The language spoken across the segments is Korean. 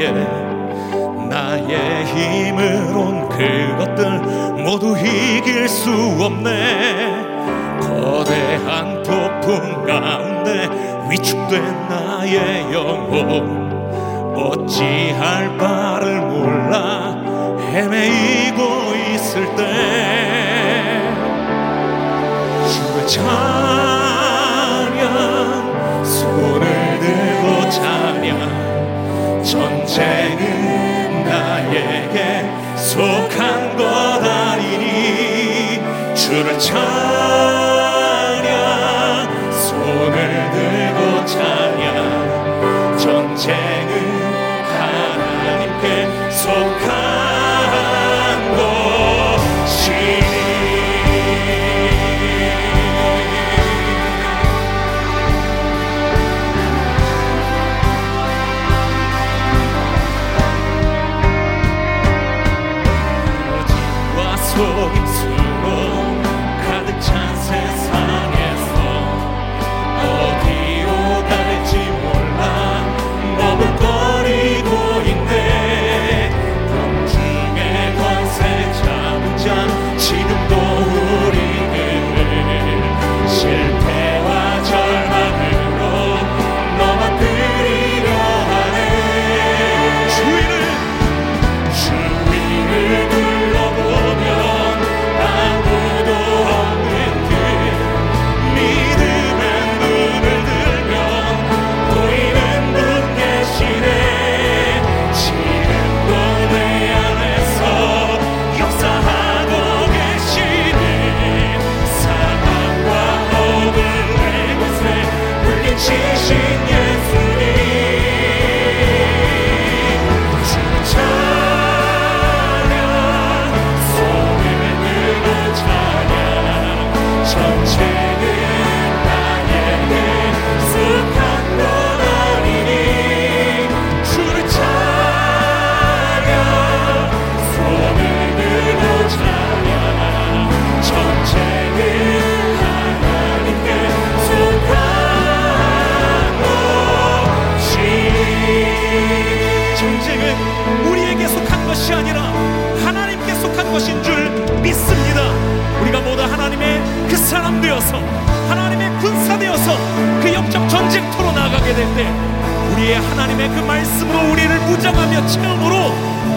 예. 나의 나의 힘으론 그것들 모두 이길 수 없네. 거대한 폭풍 가운데 위축된 나의 영혼. 어찌할 바를 몰라 헤매이고 있을 때. 주의 찬양 손을 주를 찬 우리의 하나님의 그 말씀으로 우리를 무장하며 체험으로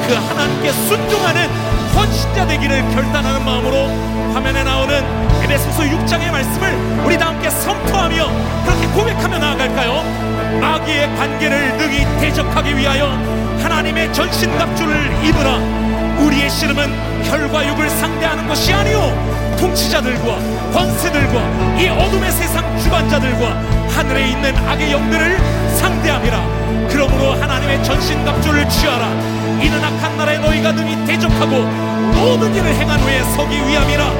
그 하나님께 순종하는 헌신자 되기를 결단하는 마음으로 화면에 나오는 에베소서 6장의 말씀을 우리 다 함께 선포하며 그렇게 고백하며 나아갈까요? 마귀의 관계를 능히 대적하기 위하여 하나님의 전신갑주를 입으라 우리의 씨름은 혈과 육을 상대하는 것이 아니오 통치자들과 권세들과 이 어둠의 세상 주관자들과 하늘에 있는 악의 영들을 상대함이라. 그러므로 하나님의 전신갑주를 취하라. 이는 악한 나라에 너희가 능히 대적하고 모든 일을 행한 후에 서기 위함이라.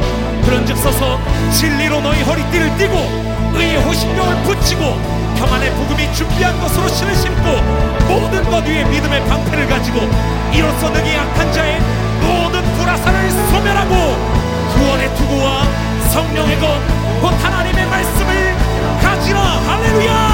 그런즉 서서 진리로 너희 허리띠를 띠고 의의 호신경을 붙이고 평안의 복음이 준비한 것으로 신을 심고 모든 것 위에 믿음의 방패를 가지고 이로써 능히 악한 자의 모든 불화사를 소멸하고 구원의 투구와 성령의 것곧 하나님의 말씀을 가지라. 할렐루야!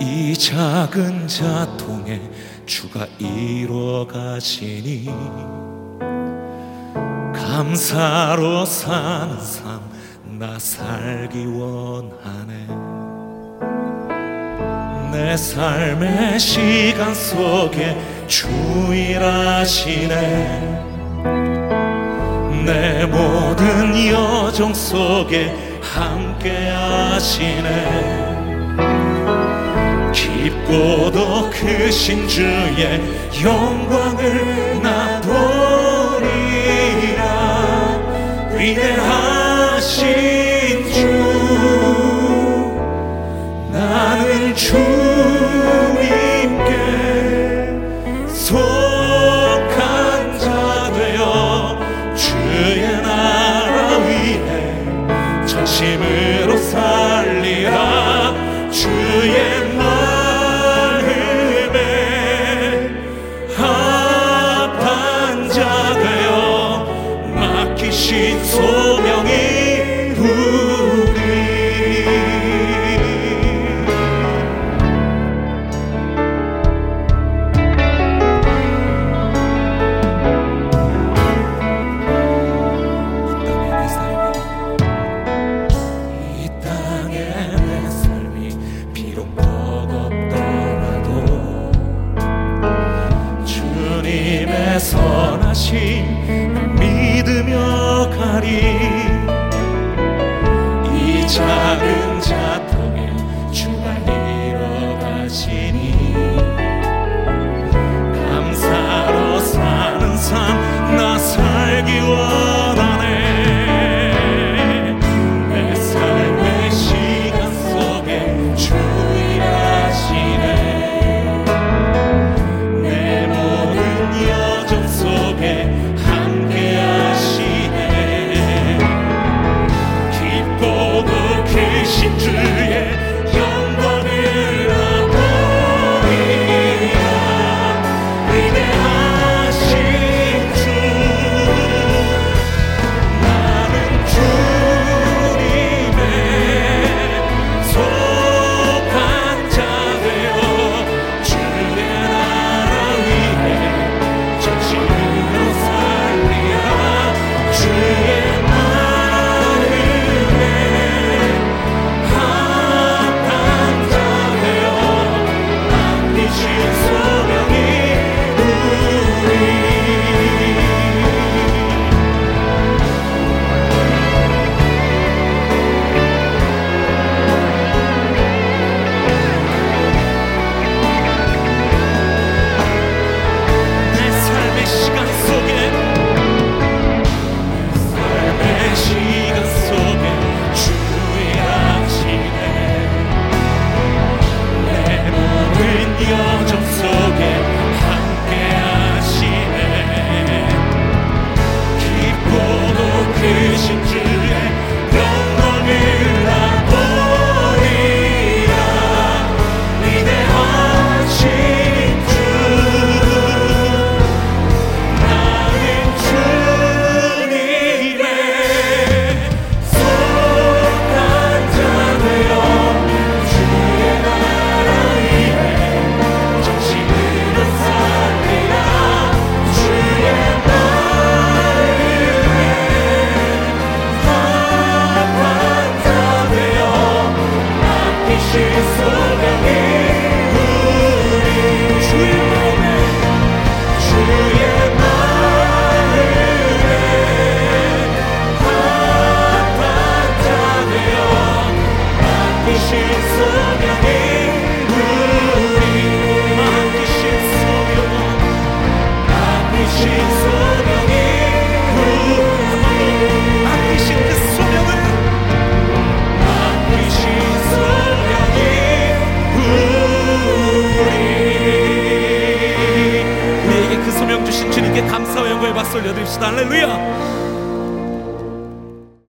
이 작은 자통에 주가 이루어 가시니 감사로 사는 삶 나 살기 원하네. 내 삶의 시간 속에 주일하시네. 내 모든 여정 속에 함께 하시네 깊고도 크신 주의 영광을 나 보리라. 위대하신 주 나는 주님께 속한 자 되어 주의 나라 위에 전심으 wishes